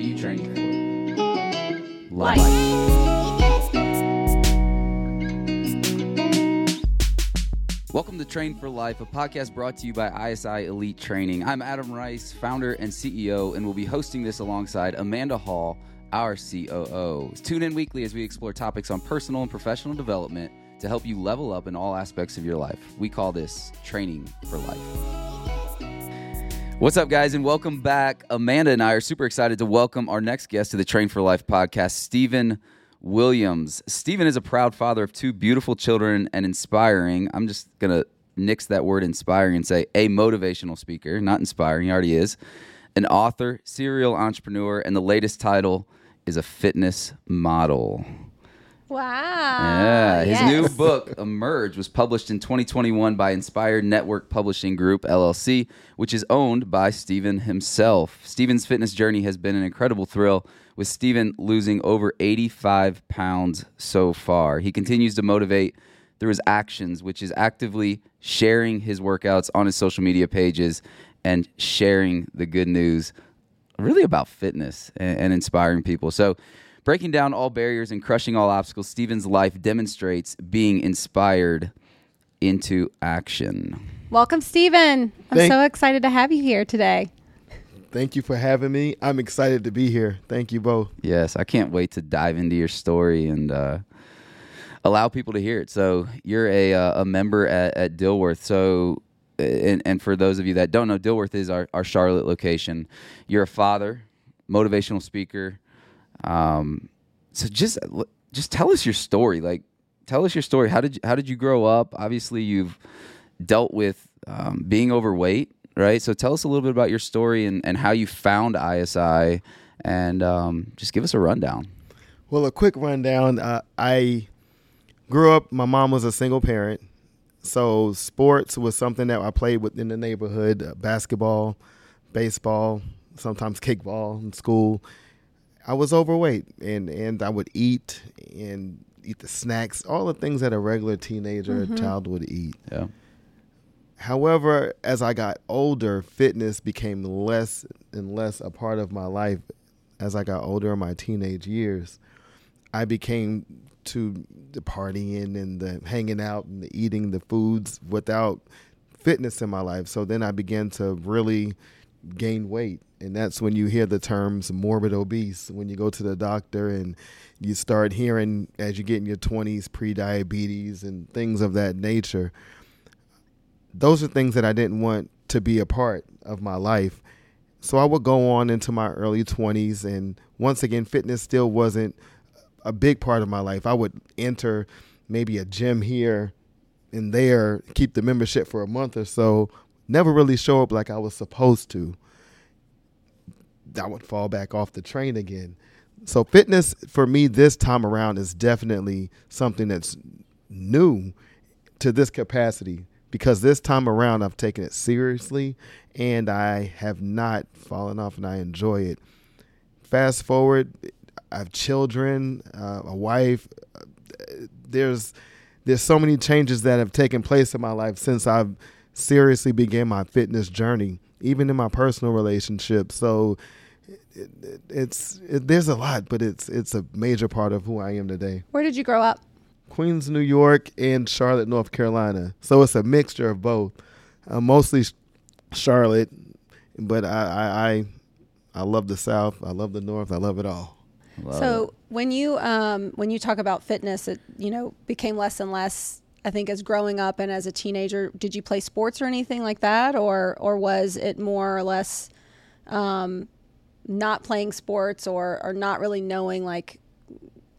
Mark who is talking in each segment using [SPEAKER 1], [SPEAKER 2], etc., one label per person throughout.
[SPEAKER 1] What you training for?
[SPEAKER 2] Life.
[SPEAKER 1] Welcome to Train for Life, a podcast brought to you by ISI Elite Training. I'm Adam Rice, founder and CEO, and we'll be hosting this alongside Amanda Hall, our COO. Tune in weekly as we explore topics on personal and professional development to help you level up in all aspects of your life. We call this Training for Life. What's up, guys, and welcome back. Amanda and I are super excited to welcome our next guest to the Train for Life podcast, Steven Williams. Steven is a proud father of two beautiful children and inspiring. I'm just going to nix that word inspiring and say a motivational speaker, not inspiring, he already is. An author, serial entrepreneur, and the latest title is a fitness model.
[SPEAKER 2] Wow.
[SPEAKER 1] Yeah, his new book, Emerge, was published in 2021 by Inspired Network Publishing Group, LLC, which is owned by Steven himself. Steven's fitness journey has been an incredible thrill, with Steven losing over 85 pounds so far. He continues to motivate through his actions, which is actively sharing his workouts on his social media pages and sharing the good news really about fitness and, and inspiring people. So, breaking down all barriers and crushing all obstacles, Steven's life demonstrates being inspired into action.
[SPEAKER 2] Welcome, Steven. I'm
[SPEAKER 3] Thank-
[SPEAKER 2] so excited to have you here today.
[SPEAKER 3] Thank you for having me. I'm excited to be here. Thank you both.
[SPEAKER 1] Yes, I can't wait to dive into your story and uh, allow people to hear it. So, you're a, uh, a member at, at Dilworth. So, and, and for those of you that don't know, Dilworth is our, our Charlotte location. You're a father, motivational speaker. Um, so just just tell us your story. Like, tell us your story. How did you, how did you grow up? Obviously, you've dealt with um, being overweight, right? So tell us a little bit about your story and, and how you found ISI, and um, just give us a rundown.
[SPEAKER 3] Well, a quick rundown. Uh, I grew up, my mom was a single parent. So sports was something that I played with in the neighborhood uh, basketball, baseball, sometimes kickball in school. I was overweight and, and I would eat and eat the snacks, all the things that a regular teenager or mm-hmm. child would eat.
[SPEAKER 1] Yeah.
[SPEAKER 3] However, as I got older, fitness became less and less a part of my life. As I got older in my teenage years, I became to the partying and the hanging out and the eating the foods without fitness in my life. So then I began to really gain weight. And that's when you hear the terms morbid obese, when you go to the doctor and you start hearing as you get in your 20s pre-diabetes and things of that nature those are things that I didn't want to be a part of my life. So I would go on into my early 20s, and once again, fitness still wasn't a big part of my life. I would enter maybe a gym here and there, keep the membership for a month or so, never really show up like I was supposed to. I would fall back off the train again. So, fitness for me this time around is definitely something that's new to this capacity because this time around I've taken it seriously and I have not fallen off and I enjoy it. Fast forward, I have children, uh, a wife. There's there's so many changes that have taken place in my life since I've seriously began my fitness journey, even in my personal relationship. So it, it, it's it, there's a lot, but it's it's a major part of who I am today.
[SPEAKER 2] Where did you grow up?
[SPEAKER 3] Queens, New York, and Charlotte, North Carolina. So it's a mixture of both. Uh, mostly Charlotte, but I, I I I love the South. I love the North. I love it all.
[SPEAKER 1] Love
[SPEAKER 2] so
[SPEAKER 1] it.
[SPEAKER 2] when you um, when you talk about fitness, it you know became less and less. I think as growing up and as a teenager, did you play sports or anything like that, or or was it more or less um, not playing sports or or not really knowing like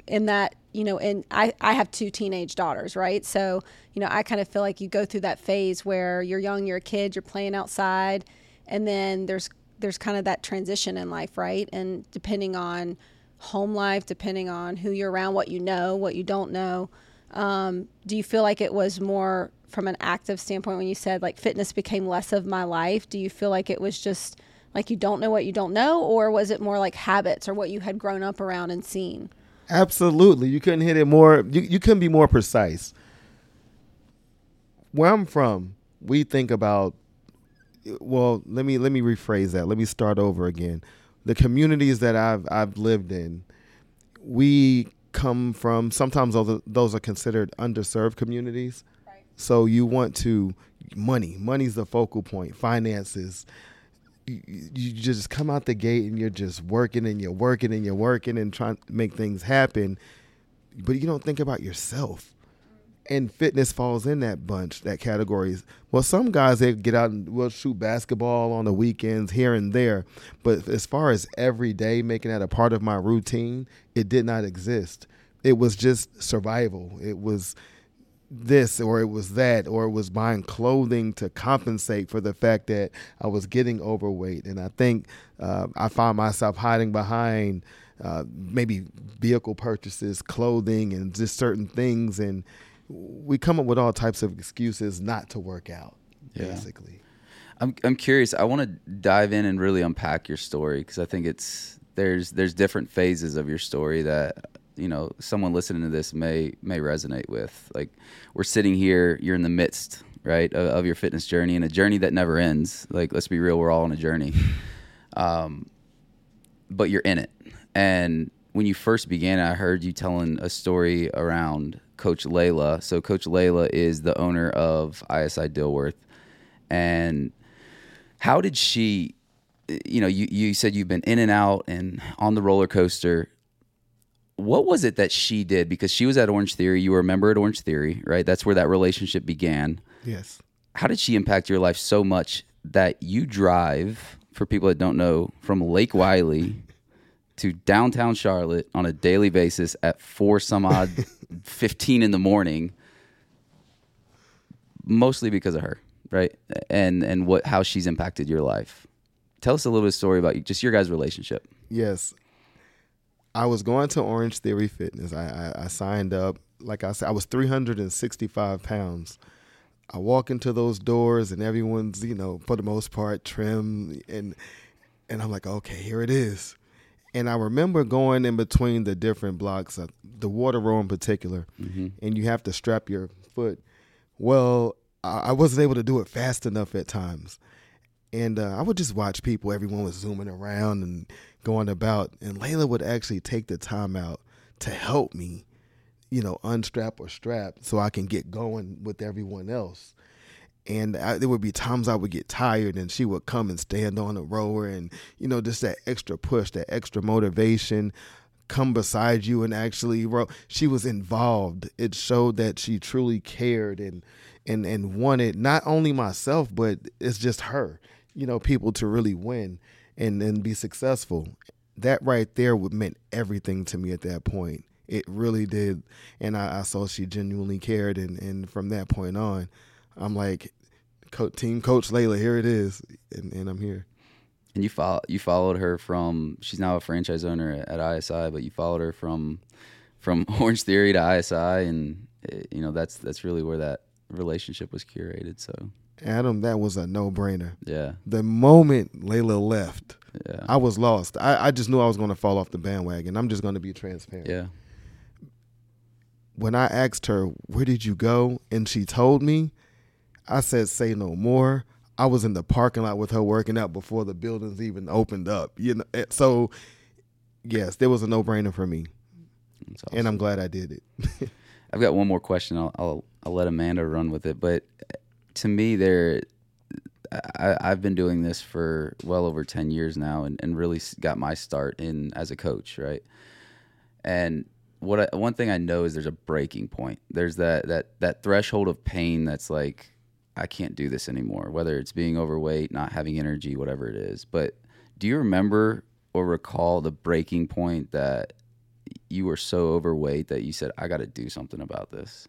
[SPEAKER 2] in that you know and I, I have two teenage daughters right? So you know i kind of feel like you go through that phase where you're young you're a kid you're playing outside and then there's there's kind of that transition in life right? And depending on home life depending on who you're around what you know what you don't know um, do you feel like it was more from an active standpoint when you said like fitness became less of my life do you feel like it was just like you don't know what you don't know or was it more like habits or what you had grown up around and seen
[SPEAKER 3] Absolutely, you couldn't hit it more. You you couldn't be more precise. Where I'm from, we think about. Well, let me let me rephrase that. Let me start over again. the communities that I've I've lived in, we come from sometimes those are, those are considered underserved communities.
[SPEAKER 2] Right.
[SPEAKER 3] So you want to money. Money's the focal point. Finances. You, you just come out the gate and you're just working and you're working and you're working and trying to make things happen, but you don't think about yourself. And fitness falls in that bunch, that categories. Well, some guys they get out and will shoot basketball on the weekends here and there, but as far as every day making that a part of my routine, it did not exist. It was just survival. It was this or it was that or it was buying clothing to compensate for the fact that I was getting overweight. And I think uh, I found myself hiding behind uh, maybe vehicle purchases, clothing, and just certain things. And we come up with all types of excuses not to work out,
[SPEAKER 1] Yeah.
[SPEAKER 3] basically.
[SPEAKER 1] I'm I'm curious. I want to dive in and really unpack your story because I think it's there's there's different phases of your story that you know someone listening to this may may resonate with. Like we're sitting here, you're in the midst, right, of, of your fitness journey and a journey that never ends. Like let's be real, we're all on a journey. Um, but you're in it. And when you first began, I heard you telling a story around Coach Laila. So Coach Laila is the owner of ISI Dilworth, and how did she? You know, you you said you've been in and out and on the roller coaster. What was it that she did? Because she was at Orange Theory. You were a member at Orange Theory, right? That's where that relationship began
[SPEAKER 3] Yes.
[SPEAKER 1] how did she impact your life so much that you drive for people that don't know from Lake Wylie to downtown Charlotte on a daily basis at four some odd 15 in the morning mostly because of her right and and what how she's impacted your life tell us a little bit of story about you, just your guys relationship
[SPEAKER 3] Yes. I was going to Orange Theory Fitness. I, I, I signed up. Like I said, I was 365 pounds. I walk into those doors and everyone's, you know, for the most part, trim and and I'm like, okay, here it is. And I remember going in between the different blocks, uh, the water row in particular, and you have to strap your foot. Well, I, I wasn't able to do it fast enough at times and uh, I would just watch people. Everyone was zooming around and going about, and Laila would actually take the time out to help me, you know, unstrap or strap so I can get going with everyone else. And I, there would be times I would get tired, and she would come and stand on the rower, and you know, just that extra push, that extra motivation, come beside you and actually row. She was involved. It showed that she truly cared and and and wanted not only myself, but it's just her you know, people to really win and and be successful. That right there would meant everything to me at that point. It really did, and I, I saw she genuinely cared, and and from that point on, I'm like, Co- team coach Laila, here it is, and, and I'm here.
[SPEAKER 1] and you follow you followed her from she's now a franchise owner at, at ISI but you followed her from from Orange Theory to ISI and eh, you know that's that's really where that relationship was curated so
[SPEAKER 3] Adam, that was a no brainer.
[SPEAKER 1] yeah
[SPEAKER 3] The moment Laila left,
[SPEAKER 1] yeah
[SPEAKER 3] I was lost. I, I just knew I was going to fall off the bandwagon. I'm just going to be transparent.
[SPEAKER 1] yeah
[SPEAKER 3] when I asked her, Where did you go? and she told me, I said, Say no more. I was in the parking lot with her working out before the buildings even opened up. You know, so yes, there was a no brainer for me.
[SPEAKER 1] That's
[SPEAKER 3] And I'm glad I did it.
[SPEAKER 1] I've got one more question. I'll, I'll I'll let Amanda run with it. But uh, to me, there, I, I've been doing this for well over ten years now, and, and really got my start in as a coach, right? And what I, one thing I know is there's a breaking point. There's that that that threshold of pain that's like I can't do this anymore. Whether it's being overweight, not having energy, whatever it is. But do you remember or recall the breaking point that you were so overweight that you said, I got to do something about this?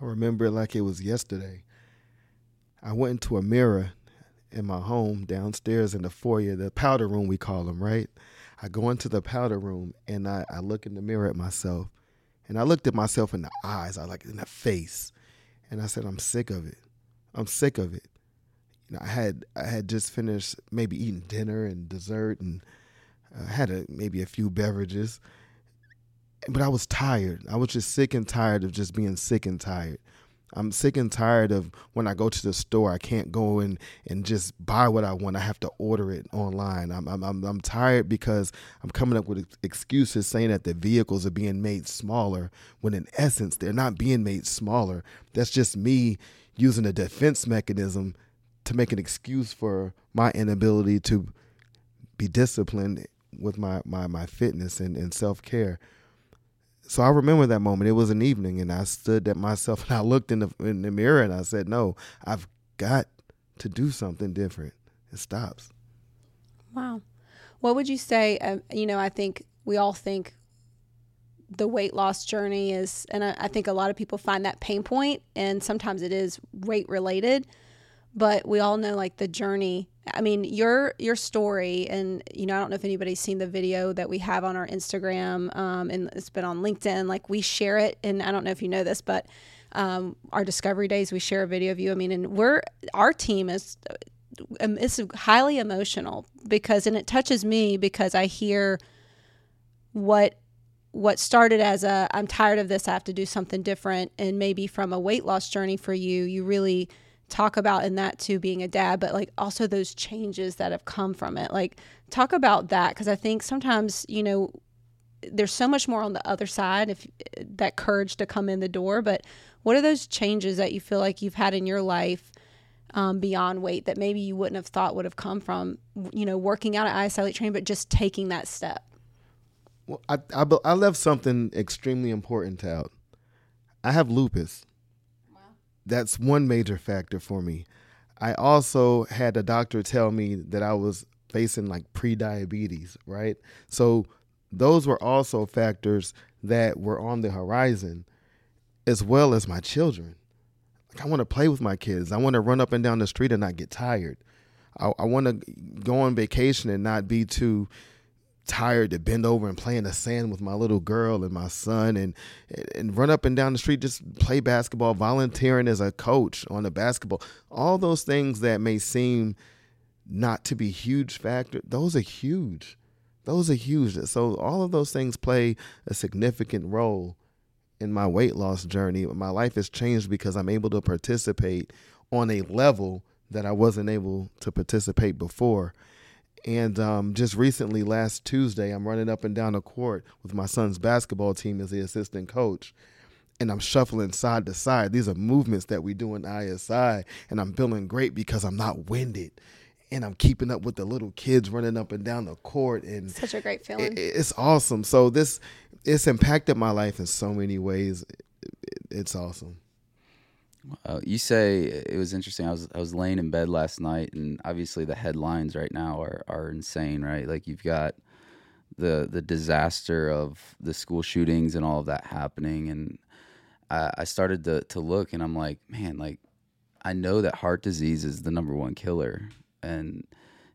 [SPEAKER 3] I remember it like it was yesterday. I went into a mirror in my home downstairs in the foyer, the powder room, we call them, right? I go into the powder room and I, I look in the mirror at myself. And I looked at myself in the eyes, I like in the face. And I said, I'm sick of it. I'm sick of it. You know, I had I had just finished maybe eating dinner and dessert and I had a, maybe a few beverages but I was tired. I was just sick and tired of just being sick and tired. I'm sick and tired of when I go to the store, I can't go in and just buy what I want. I have to order it online. I'm, I'm, I'm, tired because I'm coming up with excuses saying that the vehicles are being made smaller when in essence, they're not being made smaller. That's just me using a defense mechanism to make an excuse for my inability to be disciplined with my, my, my fitness and, and self care so I remember that moment. It was an evening, and I stood at myself and I looked in the in the mirror and I said, "No, I've got to do something different." It stops.
[SPEAKER 2] Wow, what would you say? Uh, you know, I think we all think the weight loss journey is, and I, I think a lot of people find that pain point, and sometimes it is weight related but we all know like the journey i mean your your story and you know i don't know if anybody's seen the video that we have on our instagram um, and it's been on linkedin like we share it and i don't know if you know this but um, our discovery days we share a video of you. I mean and we're our team is um, it's highly emotional because and it touches me because i hear what what started as a i'm tired of this i have to do something different and maybe from a weight loss journey for you you really talk about in that too being a dad but like also those changes that have come from it. Like talk about that because i think sometimes you know there's so much more on the other side if that courage to come in the door but what are those changes that you feel like you've had in your life um, beyond weight that maybe you wouldn't have thought would have come from you know working out at ISI Elite Training but just taking that step?
[SPEAKER 3] Well I, I, I left something extremely important out. I have lupus that's one major factor for me. I also had a doctor tell me that I was facing like pre-diabetes, right? So those were also factors that were on the horizon as well as my children. Like I want to play with my kids. I want to run up and down the street and not get tired. I, I want to go on vacation and not be too tired to bend over and play in the sand with my little girl and my son and and run up and down the street just play basketball volunteering as a coach on the basketball. All those things that may seem not to be huge factor those are huge. Those are huge. So all of those things play a significant role in my weight loss journey. My life has changed because I'm able to participate on a level that I wasn't able to participate before and um, just recently, last Tuesday, I'm running up and down the court with my son's basketball team as the assistant coach. And I'm shuffling side to side. These are movements that we do in ISI. And I'm feeling great because I'm not winded. And I'm keeping up with the little kids running up and down the court. And
[SPEAKER 2] such a great feeling.
[SPEAKER 3] It, it's awesome. So this, it's impacted my life in so many ways. It's awesome.
[SPEAKER 1] Uh, you say it was interesting. I was I was laying in bed last night, and obviously the headlines right now are are insane, right? Like you've got the the disaster of the school shootings and all of that happening, and I, I started to to look, and I'm like, man, like I know that heart disease is the number one killer, and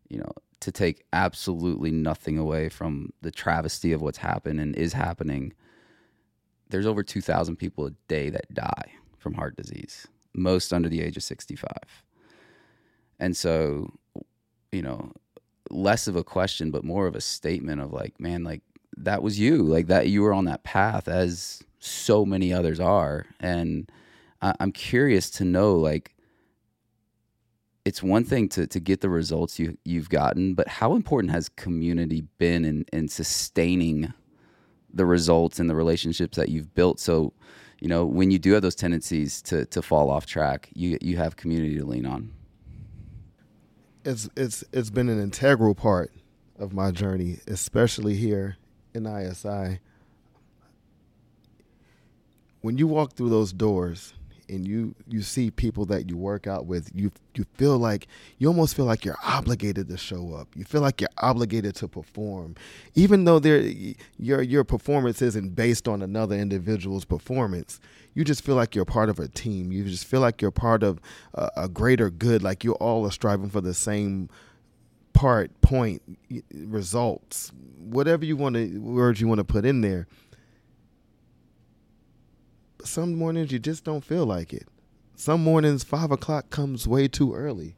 [SPEAKER 1] you know to take absolutely nothing away from the travesty of what's happened and is happening. There's over 2,000 people a day that die from heart disease, most under the age of 65. And so, you know, less of a question, but more of a statement of like, man, like that was you, like that you were on that path as so many others are. And I- I'm curious to know, like, it's one thing to, to get the results you, you've gotten, but how important has community been in, in sustaining the results and the relationships that you've built? So, you know, when you do have those tendencies to to fall off track, you you have community to lean on.
[SPEAKER 3] It's it's it's been an integral part of my journey, especially here in ISI. When you walk through those doors and you you see people that you work out with, you you feel like you almost feel like you're obligated to show up. You feel like you're obligated to perform, even though there your your performance isn't based on another individual's performance. You just feel like you're part of a team. You just feel like you're part of a, a greater good. Like you all are striving for the same part, point, results, whatever you want to words you want to put in there some mornings you just don't feel like it. Some mornings five o'clock comes way too early.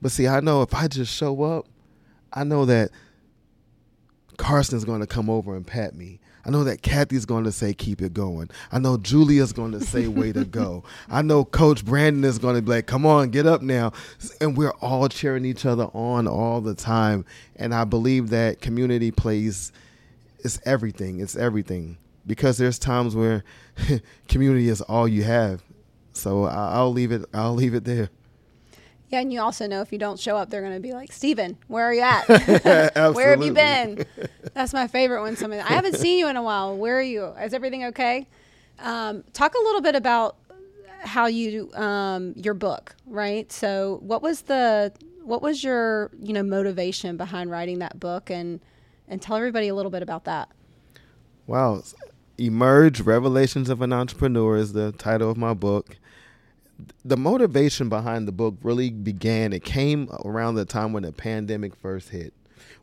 [SPEAKER 3] But see, I know if I just show up, I know that Carson's going to come over and pat me. I know that Kathy's going to say, keep it going. I know Julia's going to say, way to go. I know Coach Brandon is going to be like, come on, get up now. And we're all cheering each other on all the time. And I believe that community plays, it's everything. It's everything. Because there's times where community is all you have. So I'll leave it. I'll leave it there.
[SPEAKER 2] Yeah, and you also know if you don't show up, they're going to be like, Steven, where are you at? where have you been? That's my favorite one. somebody, I haven't seen you in a while. Where are you? Is everything okay? Um, talk a little bit about how you, um, your book, right? So what was the, what was your, you know, motivation behind writing that book and, and tell everybody a little bit about that.
[SPEAKER 3] Wow. Emerge Revelations of an Entrepreneur is the title of my book. The motivation behind the book really began it came around the time when the pandemic first hit.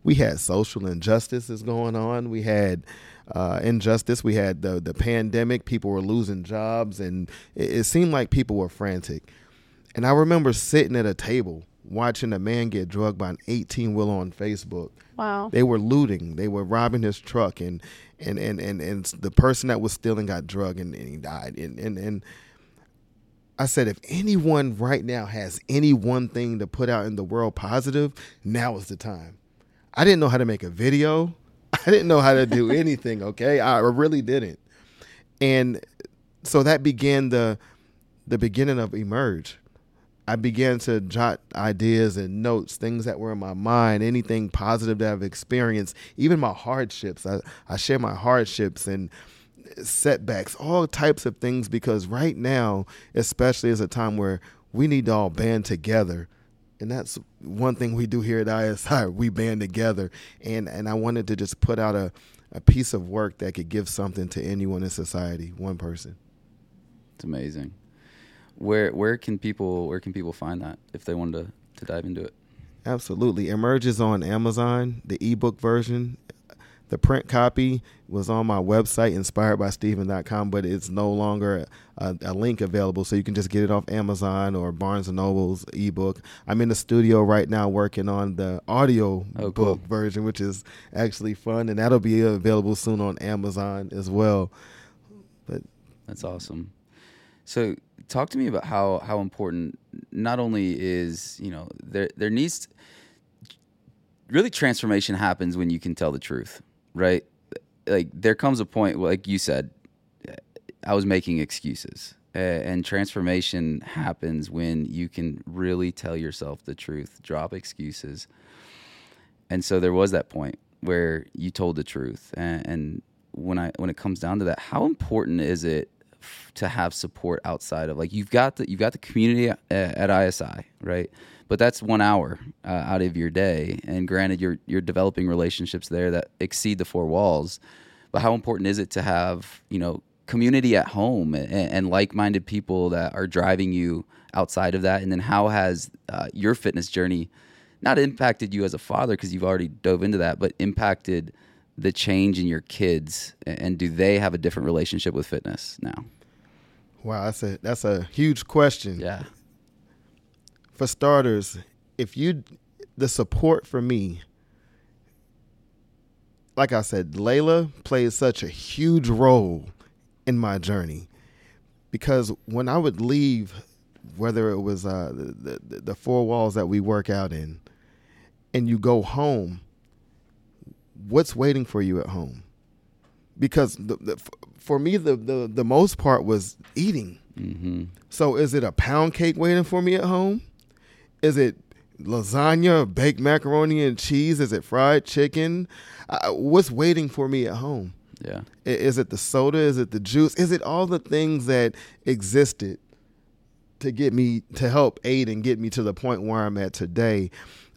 [SPEAKER 3] We had social injustices going on we had uh, injustice we had the, the pandemic people were losing jobs and it, it seemed like people were frantic. And i remember sitting at a table watching a man get drugged by an 18 wheeler on facebook
[SPEAKER 2] wow
[SPEAKER 3] they were looting they were robbing his truck and and and and, and the person that was stealing got drugged and, and he died and and and I said, if anyone right now has any one thing to put out in the world positive, now is the time. I didn't know how to make a video. I didn't know how to do anything, okay? I really didn't. And so that began the the beginning of Emerge. I began to jot ideas and notes, things that were in my mind, anything positive that I've experienced, even my hardships. I, I share my hardships and setbacks, all types of things, because right now, especially is a time where we need to all band together. And that's one thing we do here at ISI. We band together. And, and I wanted to just put out a, a piece of work that could give something to anyone in society, one person.
[SPEAKER 1] It's amazing. Where where can people where can people find that if they wanted to, to dive into it?
[SPEAKER 3] Absolutely. Emerges on Amazon, the ebook version. The print copy was on my website, inspiredbysteven.com, but it's no longer a, a, link available. So you can just get it off Amazon or Barnes and Noble's ebook. I'm in the studio right now working on the audio oh, book cool. version, which is actually fun, and that'll be available soon on Amazon as well. But
[SPEAKER 1] that's awesome. So talk to me about how how important not only is you know there there needs to, really transformation happens when you can tell the truth right? Like there comes a point, like you said, I was making excuses. And transformation happens when you can really tell yourself the truth, drop excuses. And so there was that point where you told the truth. And, and when I when it comes down to that, how important is it to have support outside of like you've got the you've got the community at, at ISI, right? but that's one hour uh, out of your day. And granted, you're you're developing relationships there that exceed the four walls. But how important is it to have you know community at home and, and like-minded people that are driving you outside of that? And then how has uh, your fitness journey not impacted you as a father because you've already dove into that, but impacted the change in your kids? And do they have a different relationship with fitness now?
[SPEAKER 3] Wow, that's a that's a huge question.
[SPEAKER 1] Yeah
[SPEAKER 3] for starters, if you the support for me, like I said, Laila plays such a huge role in my journey because when I would leave, whether it was uh, the, the, the four walls that we work out in, and you go home, what's waiting for you at home? Because the, the, for me, the, the the most part was eating. Mm-hmm. So is it a pound cake waiting for me at home? Is it lasagna, baked macaroni and cheese? Is it fried chicken? Uh, what's waiting for me at home?
[SPEAKER 1] Yeah.
[SPEAKER 3] Is it the soda? Is it the juice? Is it all the things that existed to get me to help aid and get me to the point where I'm at today?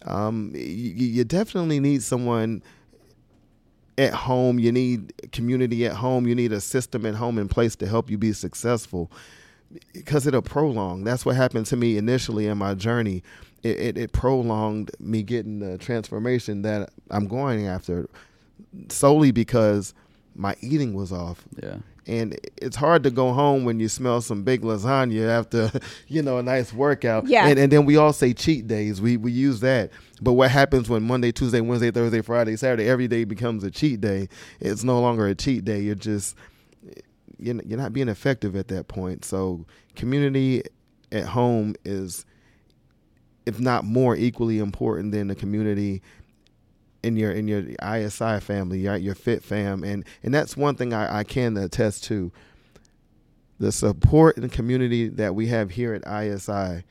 [SPEAKER 3] Um, you, you definitely need someone at home. You need community at home. You need a system at home in place to help you be successful because it'll prolong. That's what happened to me initially in my journey. It, it, it, prolonged me getting the transformation that I'm going after solely because my eating was off.
[SPEAKER 1] Yeah.
[SPEAKER 3] And it's hard to go home when you smell some big lasagna after, you know, a nice workout.
[SPEAKER 2] Yeah.
[SPEAKER 3] And, and then we all say cheat days. We we use that. But what happens when Monday, Tuesday, Wednesday, Thursday, Friday, Saturday, every day becomes a cheat day? It's no longer a cheat day. You're just you're, you're not being effective at that point. So community at home is if not more equally important than the community in your in your ISI family, your, your Fit fam, and and that's one thing I, I can attest to. The support and community that we have here at ISI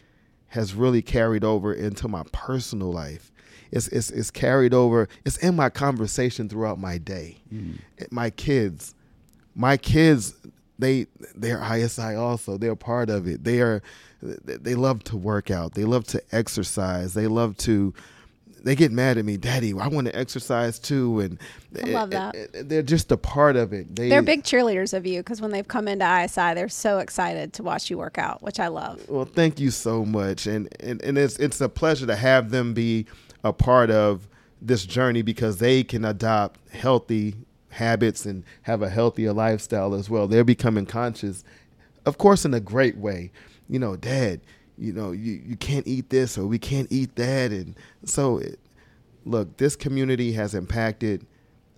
[SPEAKER 3] has really carried over into my personal life. It's it's, it's carried over. It's in my conversation throughout my day. Mm. My kids, my kids, they they're ISI also. They're part of it. They are they love to work out. They love to exercise. They love to they get mad at me, Daddy. I want to exercise too, and
[SPEAKER 2] I love that.
[SPEAKER 3] they're just a part of it. They,
[SPEAKER 2] They're big cheerleaders of you because when they've come into ISI, they're so excited to watch you work out, which I love.
[SPEAKER 3] Well, thank you so much, and and, and it's it's a pleasure to have them be a part of this journey because they can adopt healthy habits and have a healthier lifestyle as well. They're becoming conscious, of course, in a great way. You know, Dad, you know, you you can't eat this or we can't eat that, and so it, look, this community has impacted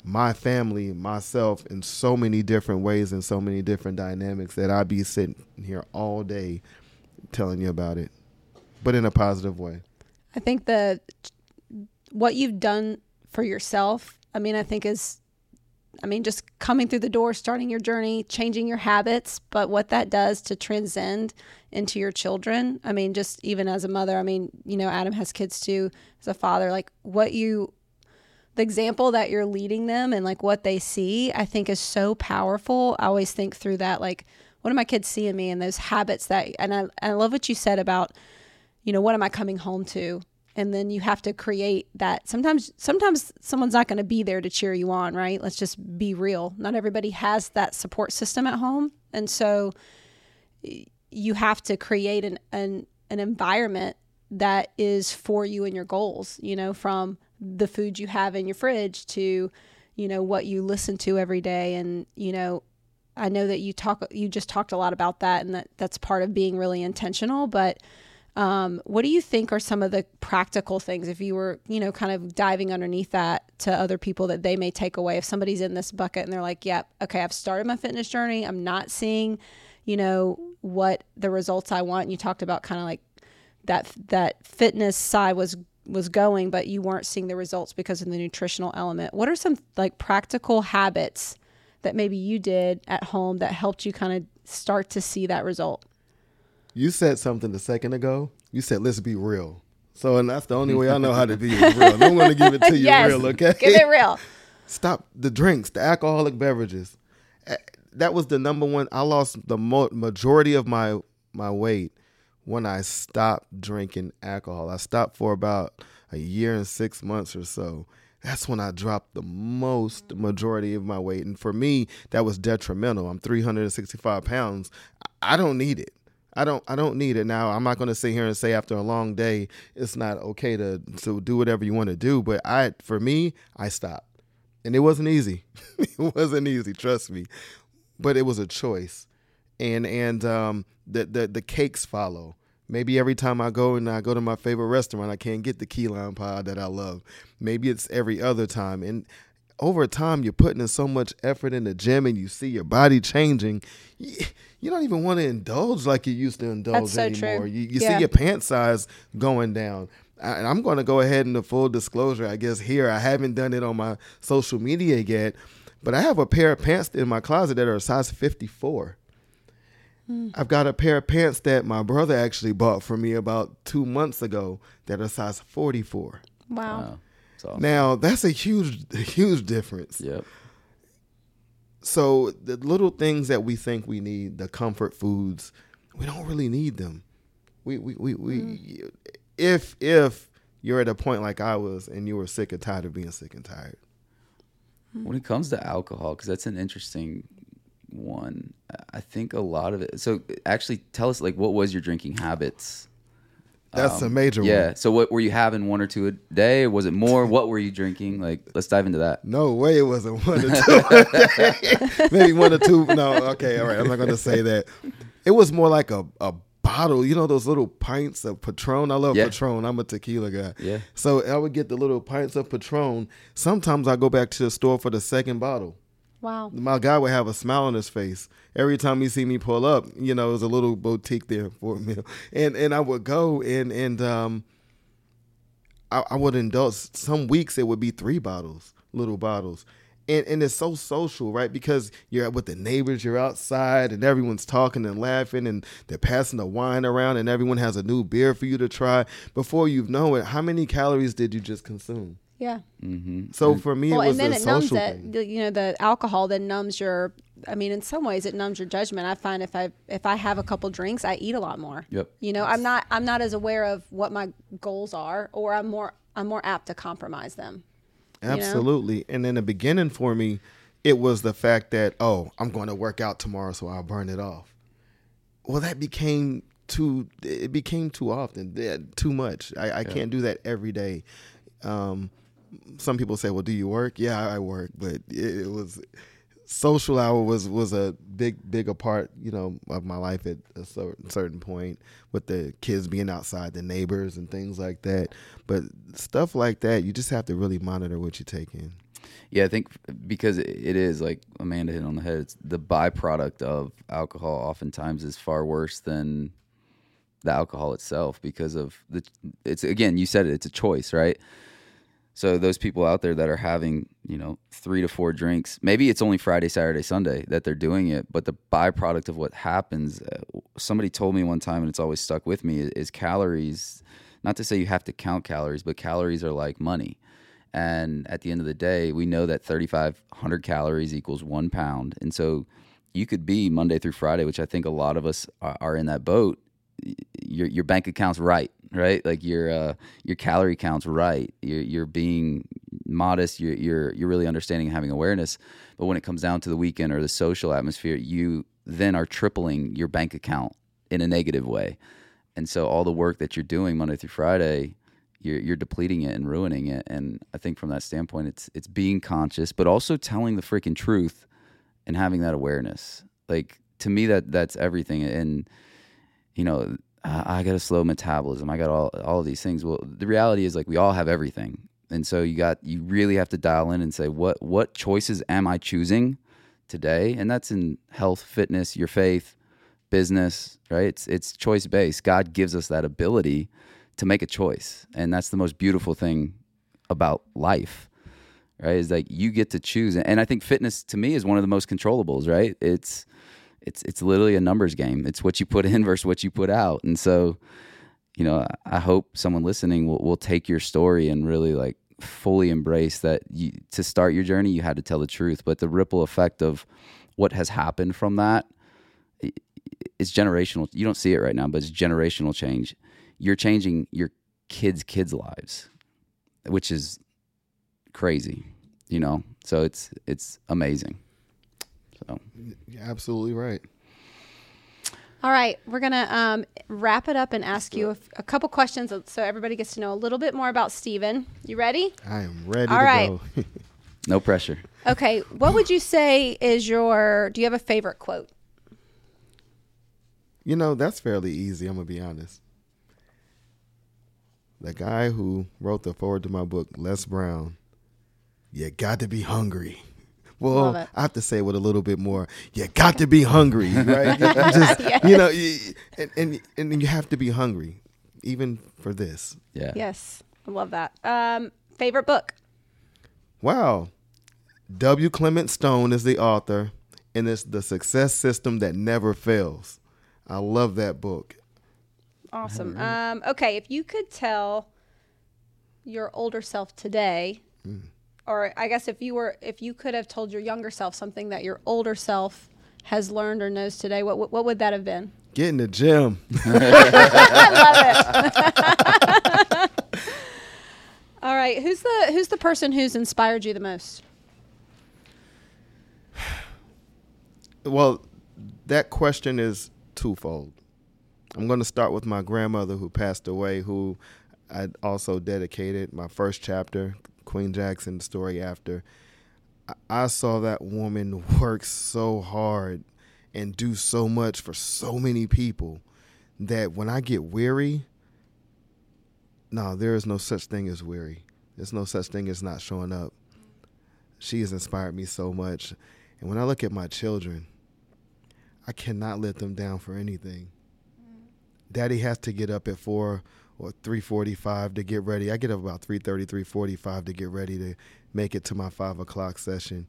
[SPEAKER 3] my family, myself, in so many different ways and so many different dynamics that I'd be sitting here all day telling you about it, but in a positive way.
[SPEAKER 2] I think the what you've done for yourself, I mean, I think is I mean, just coming through the door, starting your journey, changing your habits, but what that does to transcend into your children. I mean, just even as a mother, I mean, you know, Adam has kids too, as a father, like what you the example that you're leading them and like what they see, I think is so powerful. I always think through that, like, what do my kids see in me and those habits that, and I, I love what you said about, you know, what am I coming home to? And then you have to create that. Sometimes, sometimes someone's not going to be there to cheer you on, right? Let's just be real. Not everybody has that support system at home. And so you have to create an, an, an environment that is for you and your goals, you know, from the food you have in your fridge to, you know, what you listen to every day. And, you know, I know that you talk, you just talked a lot about that and that that's part of being really intentional. But um, what do you think are some of the practical things if you were, you know, kind of diving underneath that to other people that they may take away? If somebody's in this bucket and they're like, yep, okay, I've started my fitness journey. I'm not seeing, you know, what the results I want. And you talked about kind of like that that fitness side was was going but you weren't seeing the results because of the nutritional element what are some like practical habits that maybe you did at home that helped you kind of start to see that result
[SPEAKER 3] You said something a second ago. You said, let's be real. So, and that's the only way I know how to be real. And I'm going to give it to you
[SPEAKER 2] yes
[SPEAKER 3] real, okay?
[SPEAKER 2] give it real
[SPEAKER 3] Stop the drinks, the alcoholic beverages. That was the number one. I lost the mo- majority of my my weight when I stopped drinking alcohol. I stopped for about a year and six months or so. That's when I dropped the most majority of my weight, and for me, that was detrimental. I'm 365 pounds. I don't need it. I don't. I don't need it now. I'm not going to sit here and say after a long day it's not okay to to do whatever you want to do. But I, for me, I stopped and it wasn't easy. it wasn't easy, trust me, but it was a choice. And and um, the the the cakes follow. Maybe every time I go and I go to my favorite restaurant, I can't get the key lime pie that I love. Maybe it's every other time. And over time, you're putting in so much effort in the gym, and you see your body changing. You, you don't even want to indulge like you used to indulge
[SPEAKER 2] That's so true.
[SPEAKER 3] anymore. You, you
[SPEAKER 2] Yeah.
[SPEAKER 3] see your pant size going down. I- And I'm going to go ahead and the full disclosure, I guess here I haven't done it on my social media yet, but I have a pair of pants in my closet that are a size 54. Hmm. I've got a pair of pants that my brother actually bought for me about two months ago that are size 44.
[SPEAKER 2] wow
[SPEAKER 1] Wow. So,
[SPEAKER 3] Now that's a huge, huge difference.
[SPEAKER 1] yep.
[SPEAKER 3] So the little things that we think we need, the comfort foods, we don't really need them. We we we, we mm-hmm. if if you're at a point like I was and you were sick and tired of being sick and tired. Hmm.
[SPEAKER 1] When it comes to alcohol, because that's an interesting one. I think a lot of it. So, actually, tell us like what was your drinking habits?
[SPEAKER 3] That's a major um,
[SPEAKER 1] Yeah.
[SPEAKER 3] one.
[SPEAKER 1] So what were you having one or two a day? Was it more? what were you drinking? Like, let's dive into that.
[SPEAKER 3] No way it wasn't one or two. Maybe one or two. No, okay, all right. I'm not going to say that. It was more like a, a bottle. You know those little pints of Patron. I love
[SPEAKER 1] Yeah.
[SPEAKER 3] Patron. I'm a tequila guy.
[SPEAKER 1] Yeah.
[SPEAKER 3] So I would get the little pints of Patron. Sometimes I go back to the store for the second bottle.
[SPEAKER 2] Wow.
[SPEAKER 3] My guy would have a smile on his face every time he see me pull up. You know, it was a little boutique there for me, and and I would go and and um, I, I would indulge. Some weeks it would be three bottles, little bottles, and and it's so social, right? Because you're with the neighbors, you're outside, and everyone's talking and laughing, and they're passing the wine around, and everyone has a new beer for you to try. Before you know it, how many calories did you just consume?
[SPEAKER 2] Yeah.
[SPEAKER 1] Mm-hmm.
[SPEAKER 3] So for me,
[SPEAKER 2] Well,
[SPEAKER 3] it was
[SPEAKER 2] and then
[SPEAKER 3] a
[SPEAKER 2] it numbs
[SPEAKER 3] social
[SPEAKER 2] it.
[SPEAKER 3] thing.
[SPEAKER 2] You know, the alcohol then numbs your. I mean, in some ways, it numbs your judgment. I find if I if I have a couple drinks, I eat a lot more.
[SPEAKER 1] Yep.
[SPEAKER 2] You know, I'm not I'm not as aware of what my goals are, or I'm more I'm more apt to compromise them. know?
[SPEAKER 3] Absolutely. And in the beginning for me, it was the fact that, oh, I'm going to work out tomorrow, so I'll burn it off. Well, that became too, it became too often, too much. I, I can't do that every day. Um, some people say, well, do you work? Yeah, I work, but it, it was, social hour was, was a big, bigger part, you know, of my life at a certain, point with the kids being outside, the neighbors and things like that. But stuff like that, you just have to really monitor what you take in.
[SPEAKER 1] Yeah, I think because it it is like Amanda hit on the head. It's the byproduct of alcohol. Oftentimes, is far worse than the alcohol itself because of the. It's again, you said it. It's a choice, right? So those people out there that are having, you know, three to four drinks, maybe it's only Friday, Saturday, Sunday that they're doing it, but the byproduct of what happens, uh, somebody told me one time, and it's always stuck with me, is, is calories. Not to say you have to count calories, but calories are like money. And at the end of the day, we know that 3,500 calories equals one pound. And so you could be Monday through Friday, which I think a lot of us are, are in that boat. Your your bank account's right, right? Like your uh, your calorie count's right. You're you're being modest. You're you're you're really understanding and having awareness. But when it comes down to the weekend or the social atmosphere, you then are tripling your bank account in a negative way. And so all the work that you're doing Monday through Friday, you're you're depleting it and ruining it. And I think from that standpoint, it's it's being conscious, but also telling the freaking truth and having that awareness. Like to me, that that's everything. And you know, I, I got a slow metabolism. I got all all of these things. Well, the reality is like we all have everything. And so you got you really have to dial in and say what what choices am I choosing today? And that's in health, fitness, your faith, business, right? It's it's choice based. God gives us that ability to make a choice. And that's the most beautiful thing about life. Right? Is like you get to choose. And I think fitness to me is one of the most controllables, right? It's it's it's literally a numbers game. It's what you put in versus what you put out. And so, you know, I hope someone listening will, will take your story and really like fully embrace that you, to start your journey, you had to tell the truth. But the ripple effect of what has happened from that it's generational. You don't see it right now, but it's generational change. You're changing your kids' kids' lives, which is crazy, you know. So it's it's amazing. So
[SPEAKER 3] You're absolutely right.
[SPEAKER 2] All right, we're gonna um, wrap it up and ask you a, a couple questions so everybody gets to know a little bit more about Steven. You ready?
[SPEAKER 3] I am ready
[SPEAKER 2] All
[SPEAKER 3] to
[SPEAKER 2] right.
[SPEAKER 3] go.
[SPEAKER 1] no pressure.
[SPEAKER 2] Okay, what would you say is your? Do you have a favorite quote?
[SPEAKER 3] you know, that's fairly easy, I'm going to be honest. The guy who wrote the forward to my book, Les Brown, you got to be hungry. Well,
[SPEAKER 2] Love it.
[SPEAKER 3] I have to say with a little bit more. You got to be hungry, right? You just, you know, you, and, and and you have to be hungry, even for this.
[SPEAKER 1] Yeah.
[SPEAKER 2] Yes, I love that. Um, favorite book?
[SPEAKER 3] Wow. W. Clement Stone is the author, and it's The Success System That Never Fails. I love that book.
[SPEAKER 2] Awesome. Um, okay, if you could tell your older self today, or I guess if you were, if you could have told your younger self something that your older self has learned or knows today, what what would that have been?
[SPEAKER 3] Get in the gym. I love it.
[SPEAKER 2] All right, who's the who's the person who's inspired you the most?
[SPEAKER 3] well, that question is twofold. I'm going to start with my grandmother who passed away, who I also dedicated my first chapter, Queen Jackson, story after. I saw that woman work so hard and do so much for so many people that when I get weary, no, there is no such thing as weary. There's no such thing as not showing up. She has inspired me so much. And when I look at my children, I cannot let them down for anything. Mm. Daddy has to get up at four or three forty-five to get ready. I get up about 3.30, 3.45 to get ready to make it to my five o'clock session.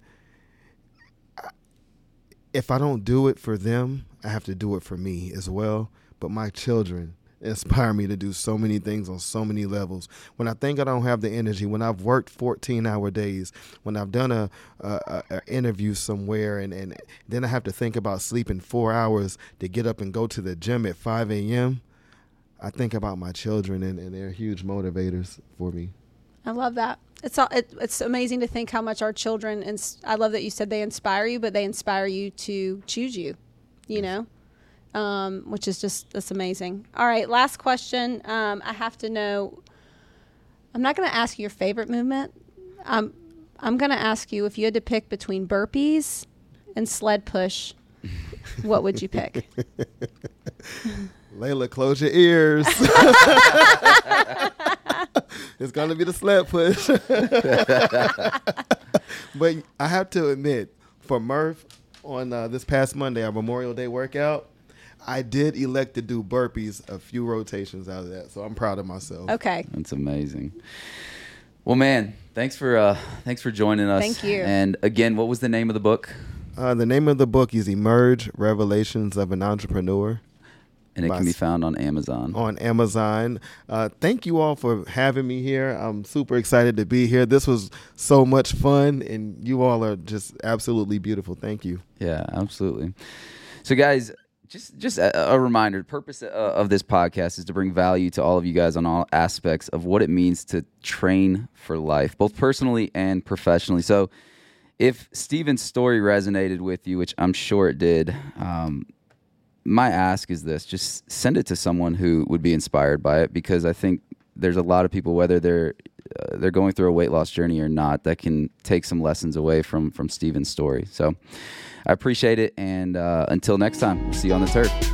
[SPEAKER 3] If I don't do it for them, I have to do it for me as well. But my children, inspire me to do so many things on so many levels. When I think I don't have the energy, when I've worked 14 hour days, when I've done a, a, a, interview somewhere, and, and then I have to think about sleeping four hours to get up and go to the gym at 5 a.m., I think about my children, and, and they're huge motivators for me.
[SPEAKER 2] I love that. It's all, it, it's amazing to think how much our children and I love that you said they inspire you, but they inspire you to choose you. You yes. know, um, which is just that's amazing. All right, last question. Um, I have to know. I'm not going to ask you your favorite movement. Um, I'm going to ask you if you had to pick between burpees and sled push, what would you pick?
[SPEAKER 3] Laila, close your ears. it's going to be the sled push. but I have to admit, for Murph, on uh, this past Monday, our Memorial Day workout, I did elect to do burpees a few rotations out of that, so I'm proud of myself.
[SPEAKER 2] Okay,
[SPEAKER 1] that's amazing. Well, man, thanks for uh, thanks for joining us.
[SPEAKER 2] Thank you.
[SPEAKER 1] And again, what was the name of the book?
[SPEAKER 3] Uh, the name of the book is Emerge: Revelations of an Entrepreneur.
[SPEAKER 1] And it can be found on Amazon.
[SPEAKER 3] On Amazon. Uh, thank you all for having me here. I'm super excited to be here. This was so much fun, and you all are just absolutely beautiful. Thank you.
[SPEAKER 1] Yeah, absolutely. So, guys, just just a, a reminder the purpose uh, of this podcast is to bring value to all of you guys on all aspects of what it means to train for life both personally and professionally so if Steven's story resonated with you which i'm sure it did um, my ask is this just send it to someone who would be inspired by it because i think there's a lot of people whether they're uh, they're going through a weight loss journey or not that can take some lessons away from from Steven's story so I appreciate it. And uh, until next time, we'll see you on the turf.